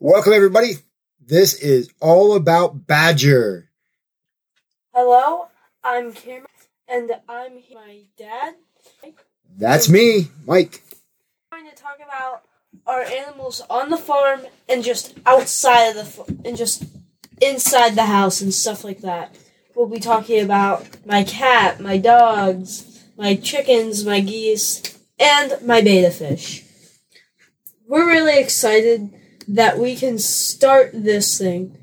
Welcome, everybody. This is all about Badger. Hello, I'm Cameron, and I'm here my dad. That's me, Mike. We're going to talk about our animals on the farm and just outside of the f- and just inside the house and stuff like that. We'll be talking about my cat, my dogs, my chickens, my geese, and my betta fish. We're really excited that we can start this thing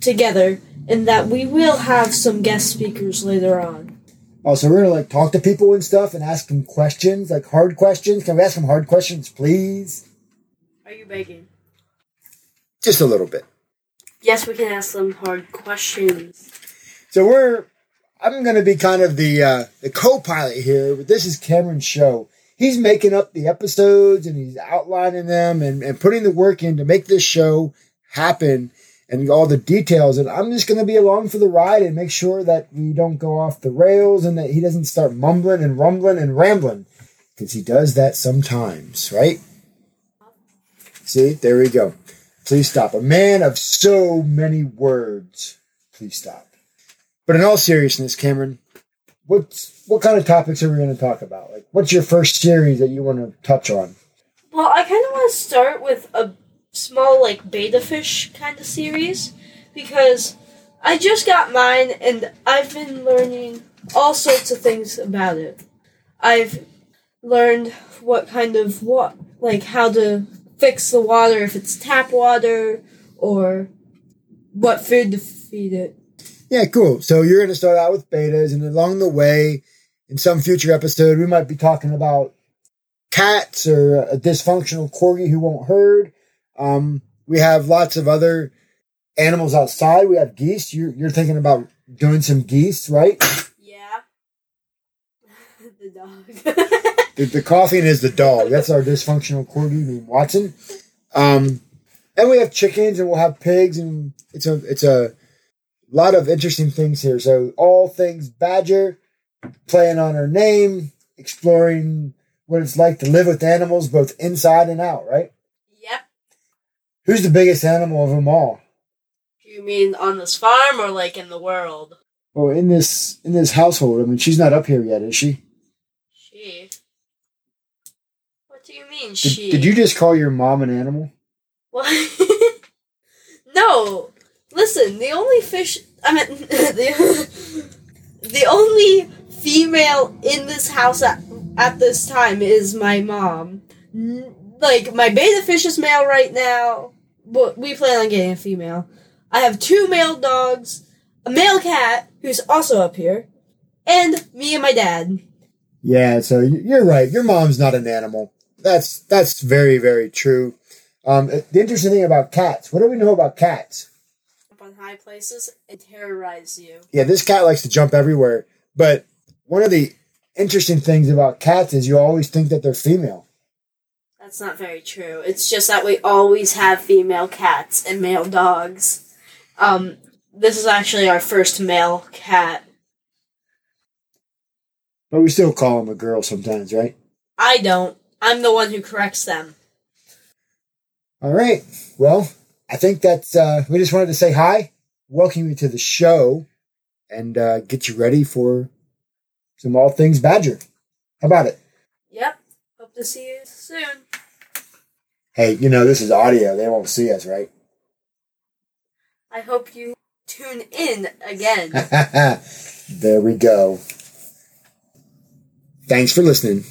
together and that we will have some guest speakers later on. Also, we're gonna like talk to people and stuff and ask them questions, like hard questions. Can we ask them hard questions, please? Are you begging? Just a little bit. Yes, we can ask them hard questions. So we're. I'm gonna be kind of the uh, the co-pilot here, but this is Cameron's show. He's making up the episodes and he's outlining them and, and putting the work in to make this show happen and all the details. And I'm just going to be along for the ride and make sure that we don't go off the rails and that he doesn't start mumbling and rumbling and rambling because he does that sometimes, right? See, there we go. Please stop. A man of so many words. Please stop. But in all seriousness, Cameron, what's what kind of topics are we going to talk about? Like, what's your first series that you want to touch on? Well, I kind of want to start with a small, like, betta fish kind of series because I just got mine and I've been learning all sorts of things about it. I've learned what kind of what, like, how to fix the water if it's tap water or what food to feed it. Yeah, cool. So you're going to start out with bettas, and along the way, in some future episode, we might be talking about cats or a dysfunctional corgi who won't herd. Um, we have lots of other animals outside. We have geese. You're, you're thinking about doing some geese, right? Yeah. the dog. The, the coughing is the dog. That's our dysfunctional corgi named Watson. Um, and we have chickens, and we'll have pigs, and it's a it's a lot of interesting things here. So all things Badger, playing on her name, exploring what it's like to live with animals both inside and out. Right? yep. Who's the biggest animal of them all? You mean on this farm or like in the world? Well, in this in this household, I mean, she's not up here yet, is she? She. What do you mean, Did, she? did you just call your mom an animal? What? no. Listen, the only fish. I mean, the, the only female in this house at, at this time is my mom. Like, my betta fish is male right now, but we plan on getting a female. I have two male dogs, a male cat, who's also up here, and me and my dad. Yeah, so you're right. Your mom's not an animal. That's that's very very true. Um, the interesting thing about cats. What do we know about cats? High places and terrorize you. Yeah, this cat likes to jump everywhere. But one of the interesting things about cats is you always think that they're female. That's not very true. It's just that we always have female cats and male dogs. Um, this is actually our first male cat. But we still call them a girl sometimes, right? I don't. I'm the one who corrects them. All right. Well, I think that's. Uh, we just wanted to say hi, welcome you to the show, and uh, get you ready for some all things Badger. How about it? Yep. Hope to see you soon. Hey, you know this is audio; they won't see us, right? I hope you tune in again. there we go. Thanks for listening.